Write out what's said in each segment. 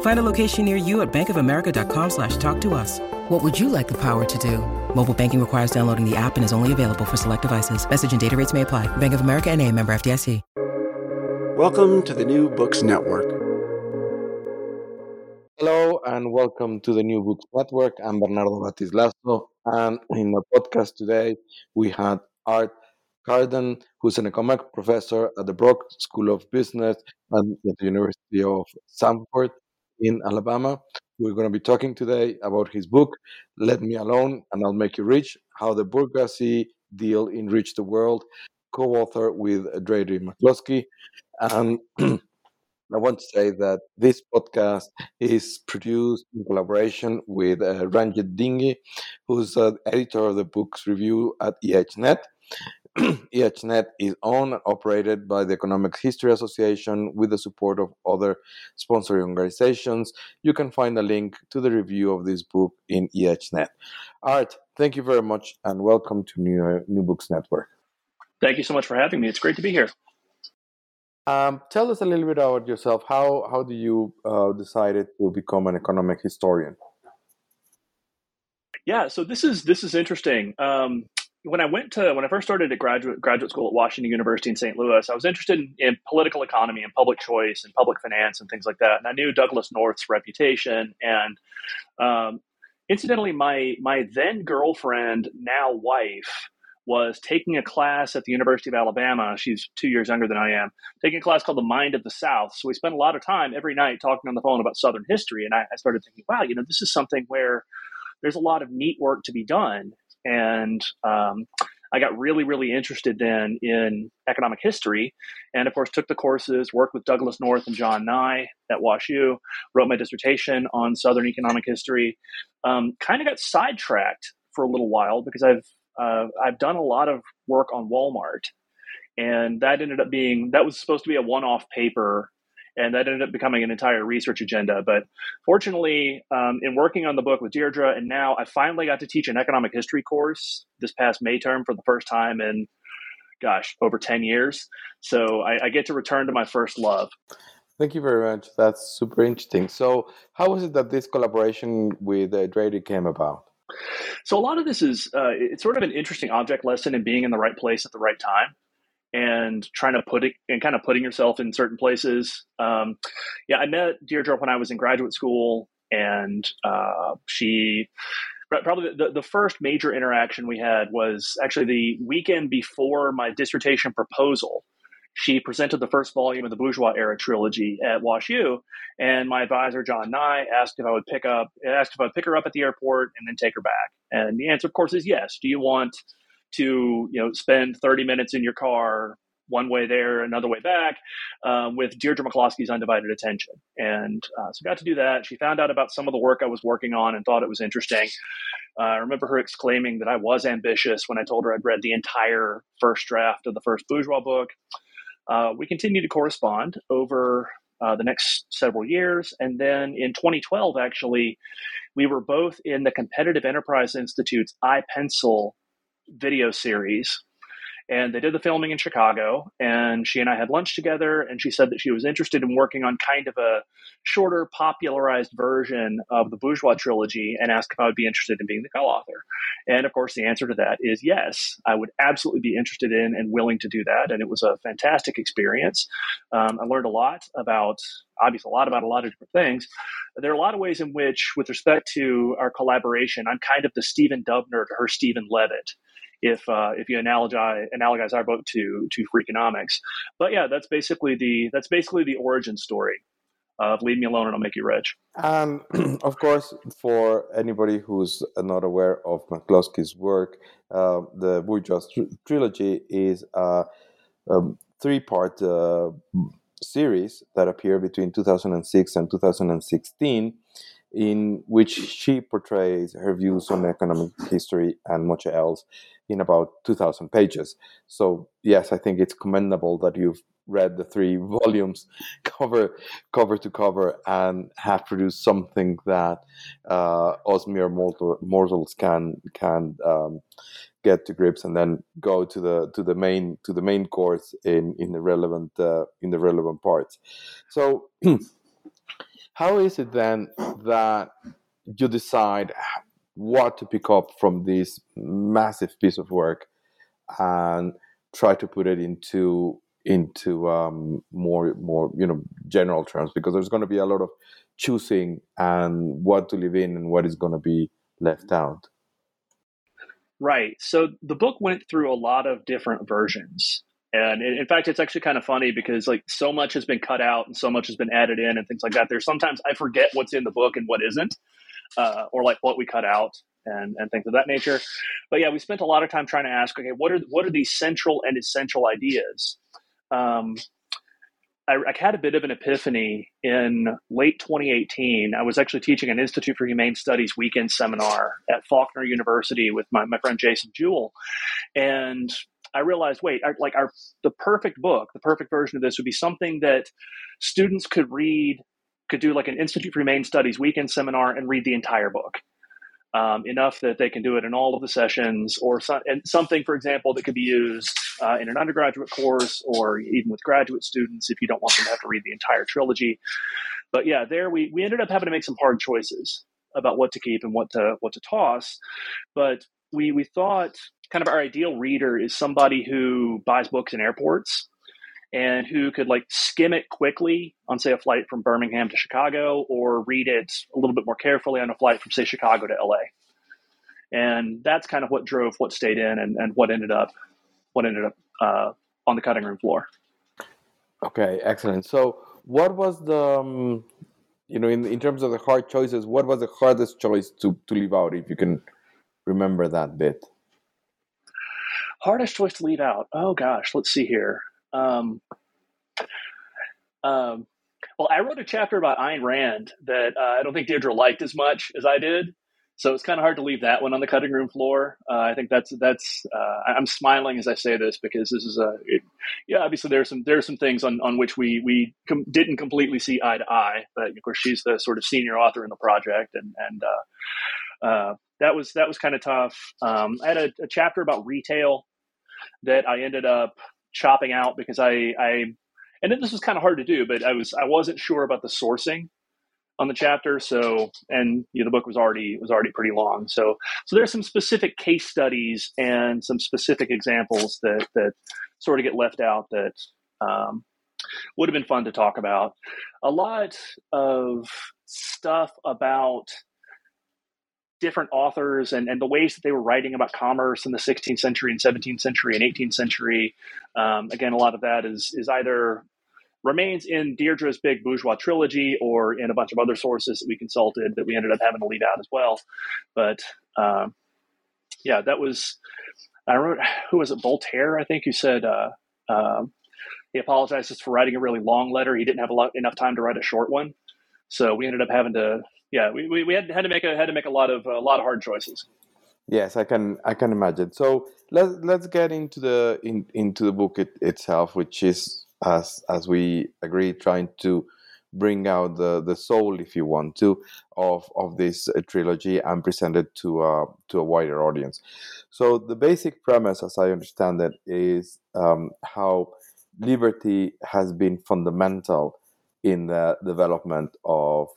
Find a location near you at bankofamerica.com slash talk to us. What would you like the power to do? Mobile banking requires downloading the app and is only available for select devices. Message and data rates may apply. Bank of America and a member FDIC. Welcome to the New Books Network. Hello and welcome to the New Books Network. I'm Bernardo Batiz-Lazo, and in the podcast today we had Art Carden, who's an economic professor at the Brock School of Business at the University of Samford in Alabama. We're going to be talking today about his book, Let Me Alone and I'll Make You Rich How the Bourgeoisie Deal Enriched the World, co author with Deirdre McCloskey. And I want to say that this podcast is produced in collaboration with uh, Ranjit Dighe, who's the editor of the book's review at EHNet. EHNet is owned and operated by the Economic History Association with the support of other sponsoring organizations. You can find a link to the review of this book in EHNet. Art, thank you very much and welcome to New, New Books Network. Thank you so much for having me. It's great to be here. Um, tell us a little bit about yourself. How how do you uh, decided to become an economic historian? Yeah, so this is this is interesting. Um, when I went to when I first started at graduate graduate school at Washington University in St. Louis, I was interested in, in, political economy and public choice and public finance and things like that. And I knew Douglass North's reputation. And um, incidentally, my my then girlfriend, now wife, was taking a class at the University of Alabama. She's two years younger than I am. Taking a class called The Mind of the South. So we spent a lot of time every night talking on the phone about Southern history. And I, I started thinking, wow, you know, this is something where there's a lot of neat work to be done and um, I got really, really interested then in economic history, and of course took the courses, worked with Douglass North and John Nye at WashU, wrote my dissertation on Southern economic history. Um, kind of got sidetracked for a little while because I've uh, I've done a lot of work on Walmart, and that ended up being that was supposed to be a one-off paper and that ended up becoming an entire research agenda. But fortunately, um, in working on the book with Deirdre, and now I finally got to teach an economic history course this past May term for the first time in, gosh, over 10 years. So I, I get to return to my first love. Thank you very much. That's super interesting. So, how was it that this collaboration with uh, Deirdre came about? So, a lot of this is uh, it's sort of an interesting object lesson in being in the right place at the right time and trying to put it and kind of putting yourself in certain places. Um, yeah, I met Deirdre when I was in graduate school, and uh, she probably the, the first major interaction we had was actually the weekend before my dissertation proposal. She presented the first volume of the Bourgeois Era trilogy at WashU, and my advisor John Nye asked if I would pick up asked if I would pick her up at the airport and then take her back. And the answer, of course, is yes. Do you want to you know spend 30 minutes in your car one way there, another way back, um, with Deirdre McCloskey's undivided attention. And uh, so got to do that. She found out about some of the work I was working on and thought it was interesting. Uh, I remember her exclaiming that I was ambitious when I told her I'd read the entire first draft of the first Bourgeois book. Uh, we continued to correspond over uh, the next several years. And then in 2012, actually, we were both in the Competitive Enterprise Institute's iPencil video series. And they did the filming in Chicago, and she and I had lunch together. And she said that she was interested in working on kind of a shorter, popularized version of the Bourgeois trilogy and asked if I would be interested in being the co author. And of course, the answer to that is yes, I would absolutely be interested in and willing to do that. And it was a fantastic experience. Um, I learned a lot about, obviously, a lot about a lot of different things. There are a lot of ways in which, with respect to our collaboration, I'm kind of the Stephen Dubner to her Steven Levitt if uh, if you analogize analogize our book to to Freakonomics. But yeah, that's basically the that's basically the origin story of Leave Me Alone and I'll Make You Rich. And of course, for anybody who's not aware of McCloskey's work, uh, the Bourgeois tr- trilogy is a, a three-part uh, series that appeared between 2006 and 2016 in which she portrays her views on economic history and much else in about 2000 pages. So, yes, I think it's commendable that you've read the three volumes cover cover to cover and have produced something that uh, us mere mortal, mortals can can um, get to grips and then go to the to the main to the main course in in the relevant uh, in the relevant parts. So how is it then that you decide what to pick up from this massive piece of work and try to put it into into um, more more you know general terms? Because there's going to be a lot of choosing and what to live in and what is going to be left out. Right. So the book went through a lot of different versions and in fact, it's actually kind of funny because like so much has been cut out and so much has been added in and things like that. There's sometimes I forget what's in the book and what isn't, uh, or like what we cut out and, and things of that nature. But yeah, we spent a lot of time trying to ask, okay, what are what are these central and essential ideas? Um, I, I, had a bit of an epiphany in late 2018. I was actually teaching an Institute for Humane Studies weekend seminar at Faulkner University with my, my friend Jason Jewell. And I realized, wait, our, like our the perfect book, the perfect version of this would be something that students could read, could do like an Institute for Humane Studies weekend seminar and read the entire book. Um, enough that they can do it in all of the sessions, or some, and something, for example, that could be used uh, in an undergraduate course or even with graduate students if you don't want them to have to read the entire trilogy. But yeah, there we, we ended up having to make some hard choices about what to keep and what to what to toss. But we we thought kind of our ideal reader is somebody who buys books in airports and who could like skim it quickly on say a flight from Birmingham to Chicago or read it a little bit more carefully on a flight from say Chicago to LA. And that's kind of what drove what stayed in and, and what ended up what ended up uh, on the cutting room floor. Okay, excellent. So what was the um, you know in, in terms of the hard choices, what was the hardest choice to, to leave out if you can remember that bit? Hardest choice to leave out. Oh gosh, let's see here. Um, um, well, I wrote a chapter about Ayn Rand that uh, I don't think Deirdre liked as much as I did. So it's kind of hard to leave that one on the cutting room floor. Uh, I think that's that's. Uh, I'm smiling as I say this because this is a. It, yeah, obviously there are some there are some things on, on which we we com- didn't completely see eye to eye, but of course she's the sort of senior author in the project, and and uh, uh that was that was kind of tough. Um, I had a, a, chapter about retail that I ended up chopping out because I, I and then this was kind of hard to do, but I was I wasn't sure about the sourcing on the chapter. So and you know, the book was already was already pretty long. So so there's some specific case studies and some specific examples that that sort of get left out that um, would have been fun to talk about. A lot of stuff about different authors and, and the ways that they were writing about commerce in the 16th century and 17th century and 18th century. Um, again, a lot of that is is either remains in Deirdre's big bourgeois trilogy or in a bunch of other sources that we consulted that we ended up having to leave out as well. But um, yeah, that was I wrote who was it Voltaire I think who said uh, um, he apologizes for writing a really long letter. He didn't have lot, enough time to write a short one, so we ended up having to yeah, we, we, we had, had to make a had to make a lot of a lot of hard choices. Yes, I can I can imagine. So let's let's get into the in, into the book it, itself, which is as as we agree, trying to bring out the, the soul, if you want to, of, of this uh, trilogy and present it to, uh, to a wider audience. So, the basic premise, as I understand it, is um, how liberty has been fundamental in the development of,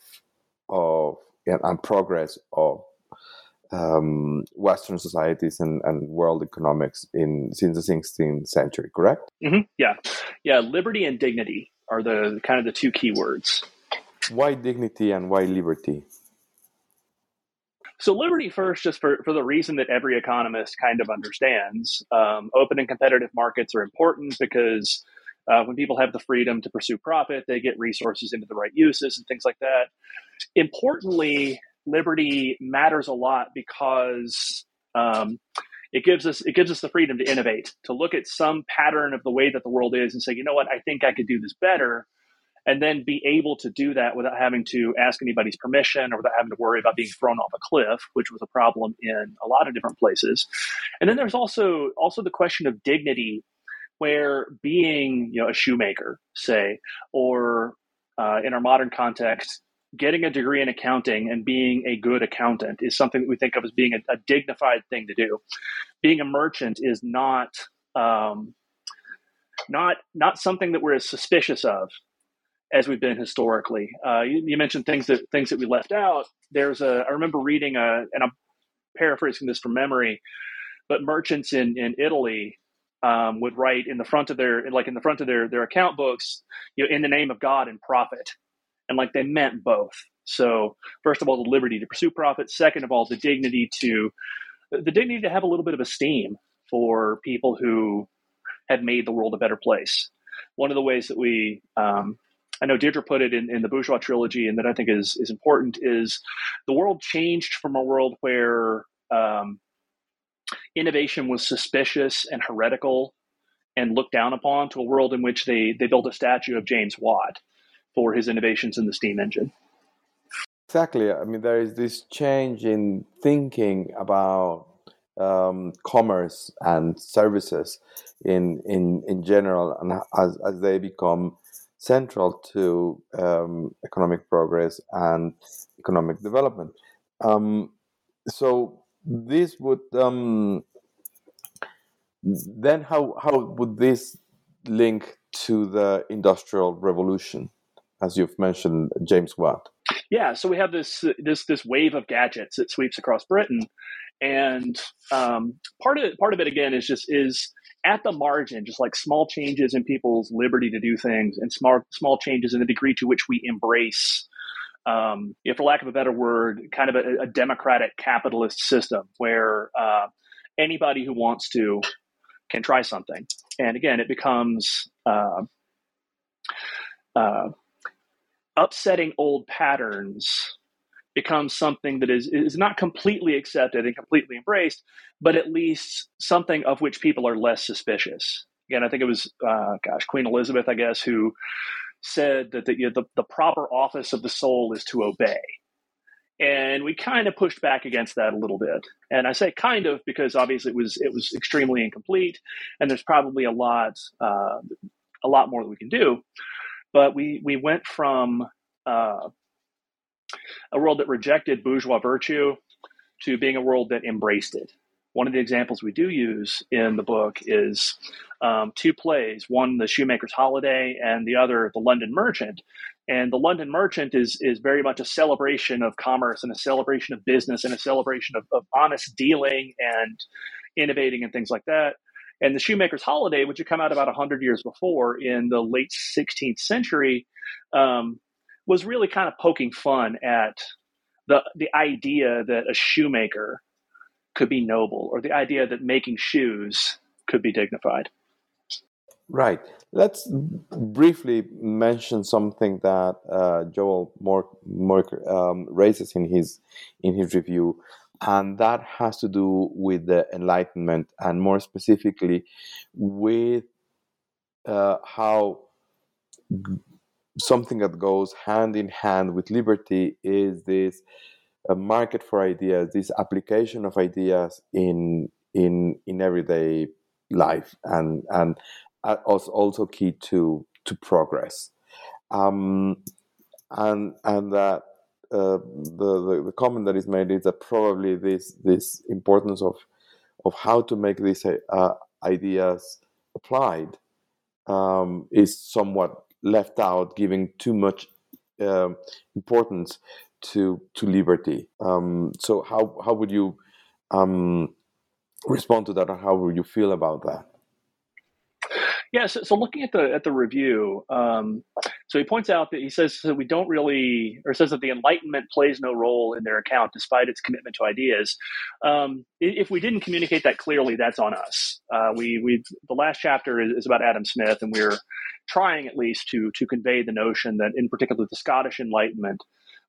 of and progress of um, Western societies and, and world economics in since the 16th century, correct? Mm-hmm. Yeah, yeah. Liberty and dignity are the kind of the two key words. Why dignity and why liberty? So liberty first, just for, for the reason that every economist kind of understands. Um, open and competitive markets are important because uh, when people have the freedom to pursue profit, they get resources into the right uses and things like that. Importantly, liberty matters a lot because um, it gives us it gives us the freedom to innovate, to look at some pattern of the way that the world is, and say, you know what, I think I could do this better, and then be able to do that without having to ask anybody's permission or without having to worry about being thrown off a cliff, which was a problem in a lot of different places. And then there's also also the question of dignity, where being you know a shoemaker, say, or uh, in our modern context, getting a degree in accounting and being a good accountant is something that we think of as being a, a dignified thing to do. Being a merchant is not um, not not something that we're as suspicious of as we've been historically. Uh, you, you, mentioned things that things that we left out. There's a I remember reading a and I'm paraphrasing this from memory, but merchants in in Italy um, would write in the front of their like in the front of their their account books, you know, in the name of God and profit and like they meant both. So first of all, the liberty to pursue profit. Second of all, the dignity to the dignity to have a little bit of esteem for people who had made the world a better place. One of the ways that we, um, I know Deirdre put it in, in the Bourgeois trilogy, and that I think is is important is the world changed from a world where um, innovation was suspicious and heretical and looked down upon to a world in which they they built a statue of James Watt for his innovations in the steam engine. Exactly. I mean, there is this change in thinking about um, commerce and services in in in general, and as as they become central to um, economic progress and economic development. Um, so this would um, then how how would this link to the industrial revolution? as you've mentioned, James Watt. Yeah, so we have this this this wave of gadgets that sweeps across Britain, and um, part of it, part of it again is just is at the margin, just like small changes in people's liberty to do things, and small small changes in the degree to which we embrace. Um, if for lack of a better word, kind of a, a democratic capitalist system where uh, anybody who wants to can try something. And again, it becomes uh, uh, upsetting old patterns becomes something that is is not completely accepted and completely embraced, but at least something of which people are less suspicious. Again, I think it was uh, gosh Queen Elizabeth, I guess, who said that the, you know, the the proper office of the soul is to obey. And we kind of pushed back against that a little bit. And I say kind of because obviously it was it was extremely incomplete, and there's probably a lot uh, a lot more that we can do. But we we went from uh, a world that rejected bourgeois virtue to being a world that embraced it. One of the examples we do use in the book is um, two plays one, The Shoemaker's Holiday, and the other, The London Merchant. And The London Merchant is, is very much a celebration of commerce and a celebration of business and a celebration of, of honest dealing and innovating and things like that. And the shoemaker's holiday, which had come out about 100 years before in the late 16th century, um, was really kind of poking fun at the, the idea that a shoemaker could be noble or the idea that making shoes could be dignified. Right. Let's briefly mention something that uh, Joel Mokyr um, raises in his in his review and that has to do with the Enlightenment, and more specifically, with uh, how something that goes hand in hand with liberty is this a market for ideas, this application of ideas in in in everyday life, and and also key to to progress. Um, and and that uh, the, the, the comment that is made is that probably this this importance of of how to make these uh, ideas applied um, is somewhat left out, giving too much um, importance to to liberty. Um, so how how would you um, respond to that, or how would you feel about that? Yeah, so, so, looking at the at the review, um, so he points out that he says that we don't really, or says that the Enlightenment plays no role in their account despite its commitment to ideas. Um, if we didn't communicate that clearly, that's on us. Uh, we we the last chapter is, is, about Adam Smith, and we're trying at least to to convey the notion that, in particular, the Scottish Enlightenment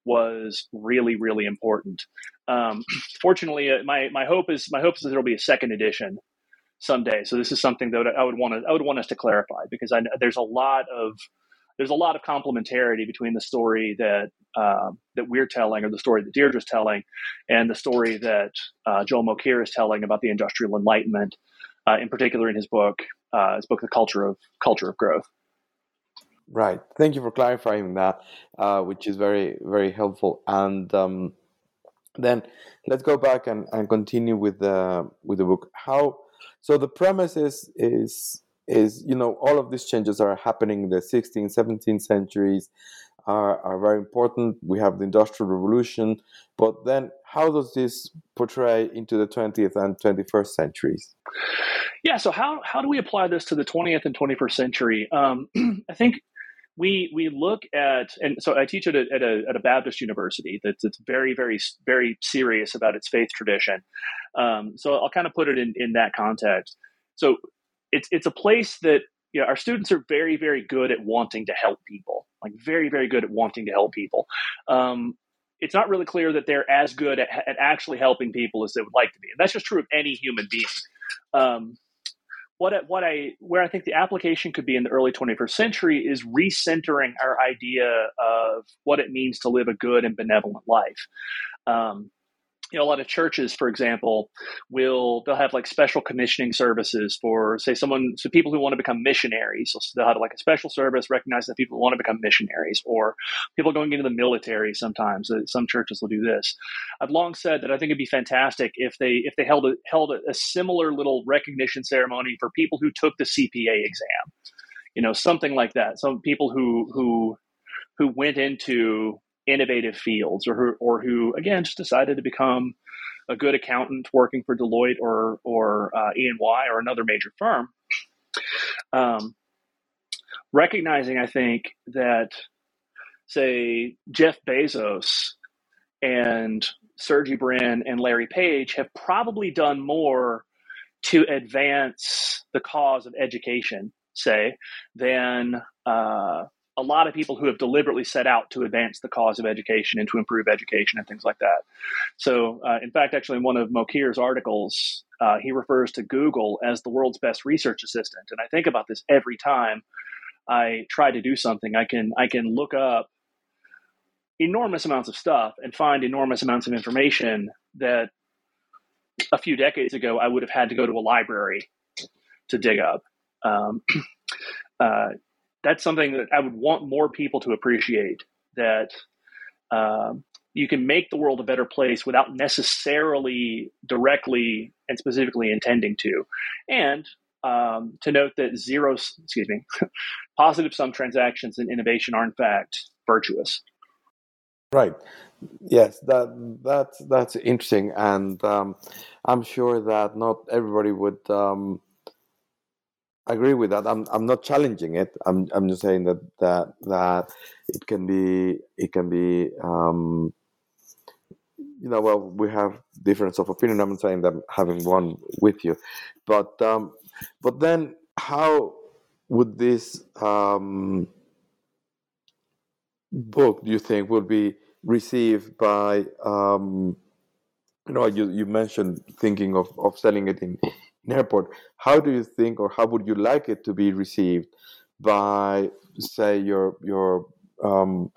was really really important. Um, fortunately, uh, my my hope is my hope is that there'll be a second edition someday. So this is something that I would want to I would want us to clarify because I, there's a lot of there's a lot of complementarity between the story that uh, that we're telling, or the story that Deirdre's telling, and the story that uh, Joel Mokyr is telling about the Industrial Enlightenment, uh, in particular in his book, uh, his book, The Culture of Culture of Growth. Right. Thank you for clarifying that, uh, which is very very helpful. And um, then let's go back and, and continue with the with the book. How so the premise is is is you know all of these changes are happening in the 16th 17th centuries are, are very important we have the industrial revolution but then how does this portray into the 20th and 21st centuries yeah so how, how do we apply this to the 20th and 21st century um, i think we we look at and so I teach at a, at a, at a Baptist university that's, that's very very very serious about its faith tradition. Um, so I'll kind of put it in in that context. So it's it's a place that you know, our students are very very good at wanting to help people, like very very good at wanting to help people. Um, it's not really clear that they're as good at, at, actually helping people as they would like to be, and that's just true of any human being. Um, what what I where I think the application could be in the early 21st century is recentering our idea of what it means to live a good and benevolent life. Um, you know, a lot of churches, for example, will they'll have like special commissioning services for, say, someone, so people who want to become missionaries. So they'll have like a special service recognizing that people want to become missionaries, or people going into the military. Sometimes uh, some churches will do this. I've long said that I think it'd be fantastic if they if they held a, held a, a similar little recognition ceremony for people who took the CPA exam. You know, something like that. Some people who who who went into innovative fields or who, or who again just decided to become a good accountant working for Deloitte or or uh, E&Y or another major firm. Um, recognizing, I think that say Jeff Bezos and Sergey Brin and Larry Page have probably done more to advance the cause of education, say, than uh, a lot of people who have deliberately set out to advance the cause of education and to improve education and things like that. So, uh, in fact, actually, in one of Mokyr's articles, uh, he refers to Google as the world's best research assistant. And I think about this every time I try to do something. I can I can look up enormous amounts of stuff and find enormous amounts of information that a few decades ago I would have had to go to a library to dig up. Um, uh, that's something that I would want more people to appreciate that um, you can make the world a better place without necessarily directly and specifically intending to. And um, to note that zero, excuse me, positive sum transactions and innovation are in fact virtuous. Right. Yes, that that's that's interesting, and um, I'm sure that not everybody would um, agree with that. I'm I'm not challenging it. I'm I'm just saying that that that it can be it can be um, you know well we have difference of opinion. I'm saying that having one with you, but um, but then how would this um, book do you think would be received by um, you know you you mentioned thinking of of selling it in airport. How do you think, or how would you like it to be received by, say, your your um,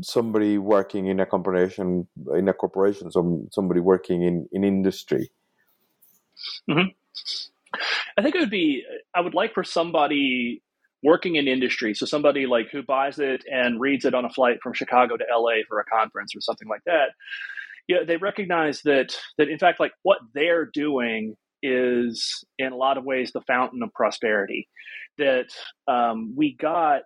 somebody working in a corporation, in a corporation, some somebody working in in industry? Mm-hmm. I think it would be. I would like for somebody working in industry. So somebody like who buys it and reads it on a flight from Chicago to LA for a conference or something like that. Yeah, they recognize that that in fact, like what they're doing is in a lot of ways the fountain of prosperity. That um, we got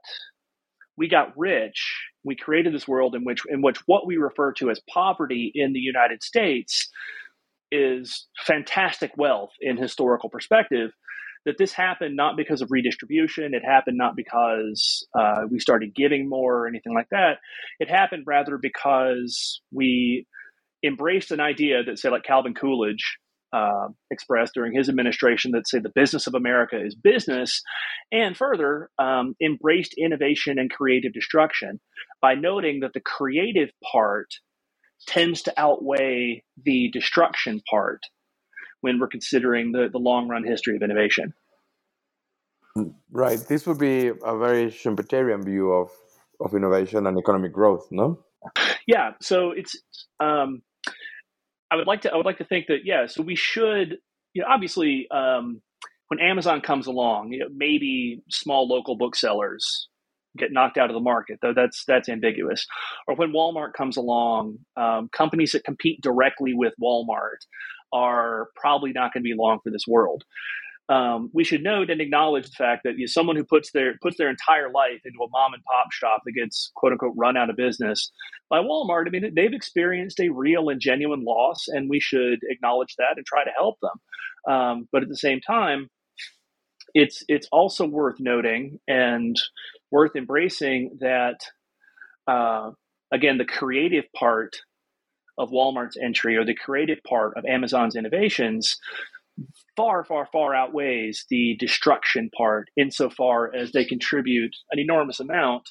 we got rich. We created this world in which in which what we refer to as poverty in the United States is fantastic wealth in historical perspective. That this happened not because of redistribution, it happened not because uh, we started giving more or anything like that. It happened rather because we embraced an idea that, say, like Calvin Coolidge uh, expressed during his administration that say the business of America is business, and further um, embraced innovation and creative destruction by noting that the creative part tends to outweigh the destruction part when we're considering the, the long run history of innovation. Right. This would be a very Schumpeterian view of, of innovation and economic growth, no? Yeah. So it's um, I would like to I would like to think that yeah. So we should you know obviously um, when Amazon comes along, you know, maybe small local booksellers get knocked out of the market, though that's that's ambiguous. Or when Walmart comes along, um, companies that compete directly with Walmart are probably not going to be long for this world. Um, we should note and acknowledge the fact that you know, someone who puts their puts their entire life into a mom and pop shop that gets quote unquote run out of business by Walmart, I mean they've experienced a real and genuine loss, and we should acknowledge that and try to help them. Um, but at the same time, it's it's also worth noting and worth embracing that uh, again the creative part of Walmart's entry or the creative part of Amazon's innovations far, far, far outweighs the destruction part insofar as they contribute an enormous amount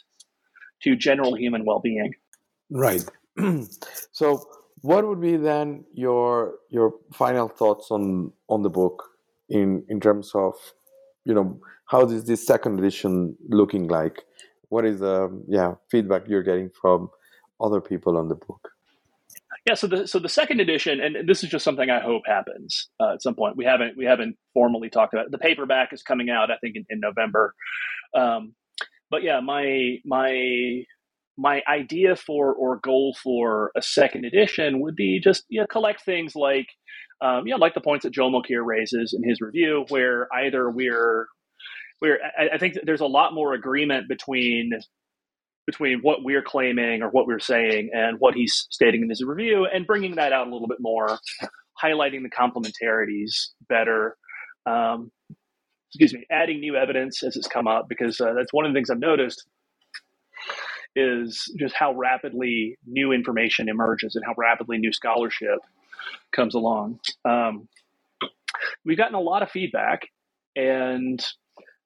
to general human well being. Right. so, what would be then your your final thoughts on on the book in in terms of you know how is this second edition looking like? What is the yeah feedback you're getting from other people on the book? Yeah, so the so the second edition, and this is just something I hope happens uh, at some point. We haven't we haven't formally talked about it. the paperback is coming out, I think, in, in November. Um, but yeah, my my my idea for or goal for a second edition would be just you know, collect things like um, you know like the points that Joel Mokyr raises in his review, where either we're we're I, I think there's a lot more agreement between between what we're claiming or what we're saying and what he's stating in his review and bringing that out a little bit more, highlighting the complementarities better. Um, excuse me, adding new evidence as it's come up because uh, that's one of the things I've noticed is just how rapidly new information emerges and how rapidly new scholarship comes along. Um, we've gotten a lot of feedback and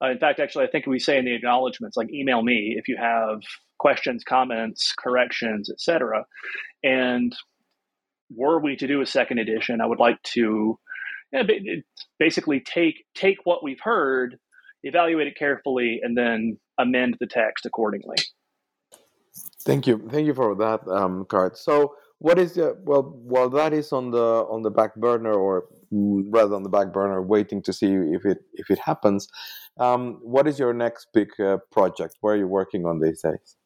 uh, in fact, actually, I think we say in the acknowledgments, like email me if you have questions, comments, corrections, etc. And were we to do a second edition, I would like to basically take take what we've heard, evaluate it carefully, and then amend the text accordingly. Thank you, thank you for that, um, Art. So, what is the well? While that is on the on the back burner, or rather on the back burner, waiting to see if it if it happens. Um, what is your next big uh, project? Where are you working on these days?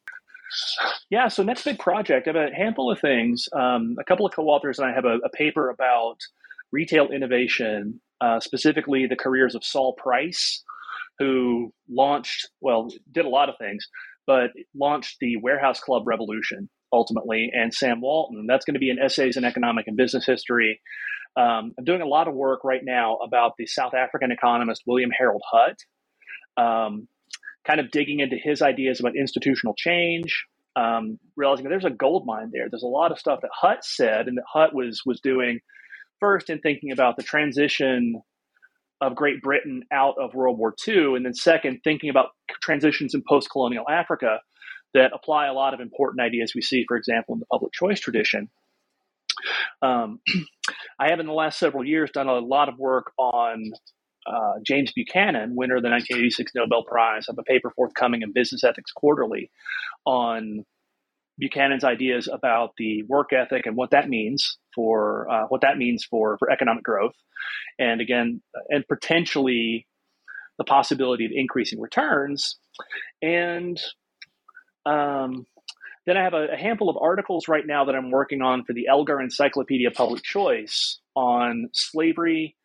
Yeah, so next big project, I have a handful of things. Um, a couple of co-authors and I have a, a paper about retail innovation, uh, specifically the careers of Sol Price, who launched, well, did a lot of things, but launched the Warehouse Club Revolution ultimately, and Sam Walton. That's going to be in essays in economic and business history. Um, I'm doing a lot of work right now about the South African economist William Harold Hutt. Um, kind of digging into his ideas about institutional change, um, realizing that there's a gold mine there. There's a lot of stuff that Hutt said and that Hutt was was doing first in thinking about the transition of Great Britain out of World War II, and then second thinking about transitions in post-colonial Africa that apply a lot of important ideas we see, for example, in the public choice tradition. Um, I have in the last several years done a lot of work on uh, James Buchanan, winner of the 1986 Nobel Prize. Have a paper forthcoming in Business Ethics Quarterly on Buchanan's ideas about the work ethic and what that means for uh, what that means for for economic growth, and again, and potentially the possibility of increasing returns and um, then I have a, a, handful of articles right now that I'm working on for the Elgar Encyclopedia Public Choice on slavery,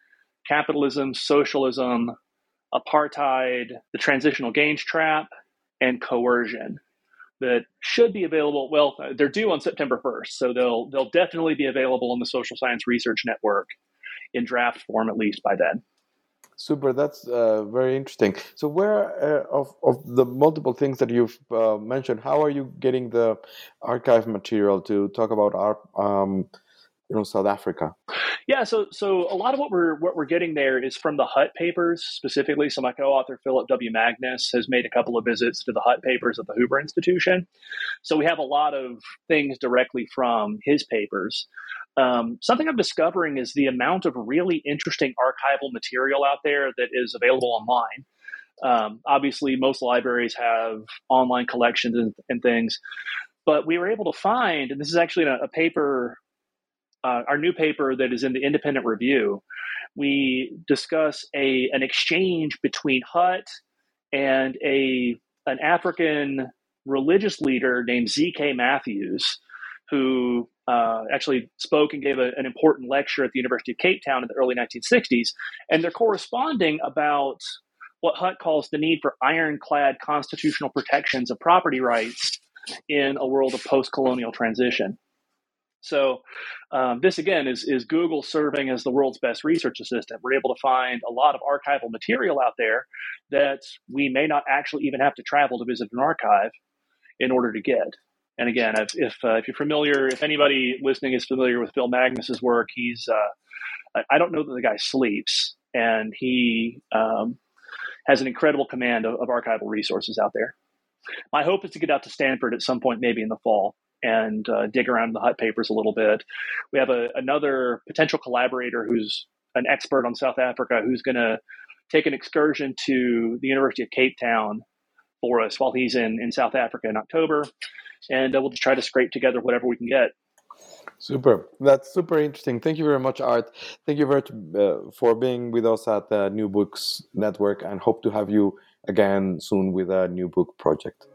capitalism, socialism, apartheid, the transitional gains trap, and coercion that should be available. Well, they're due on September 1st, so they'll they'll definitely be available on the Social Science Research Network in draft form at least by then. Super, that's uh, very interesting. So, where uh, of of the multiple things that you've uh, mentioned, how are you getting the archive material to talk about our um, you know South Africa? Yeah, so so a lot of what we're what we're getting there is from the Hutt papers specifically. So my co-author Phillip W. Magness has made a couple of visits to the Hutt papers at the Hoover Institution. So we have a lot of things directly from his papers. Um, something I'm discovering is the amount of really interesting archival material out there that is available online. Um, obviously, most libraries have online collections and, and, things, but we were able to find, and this is actually a, a paper uh, our new paper that is in the Independent Review, we discuss a an exchange between Hutt and a an African religious leader named Z.K. Matthews, who uh, actually spoke and gave a, an important lecture at the University of Cape Town in the early 1960s. And they're corresponding about what Hutt calls the need for ironclad constitutional protections of property rights in a world of post colonial transition. So um, this again is is Google serving as the world's best research assistant. We're able to find a lot of archival material out there that we may not actually even have to travel to visit an archive in order to get. And again, if if, uh, if you're familiar, if anybody listening is familiar with Phil Magness's work, he's uh, I don't know that the guy sleeps, and he um, has an incredible command of, of archival resources out there. My hope is to get out to Stanford at some point, maybe in the fall, and uh, dig around in the Hutt papers a little bit. We have a, another potential collaborator who's an expert on South Africa who's going to take an excursion to the University of Cape Town for us while he's in, in South Africa in October. And uh, we'll just try to scrape together whatever we can get. Super. That's super interesting. Thank you very much, Art. Thank you very uh, for being with us at the New Books Network and hope to have you again soon with a new book project.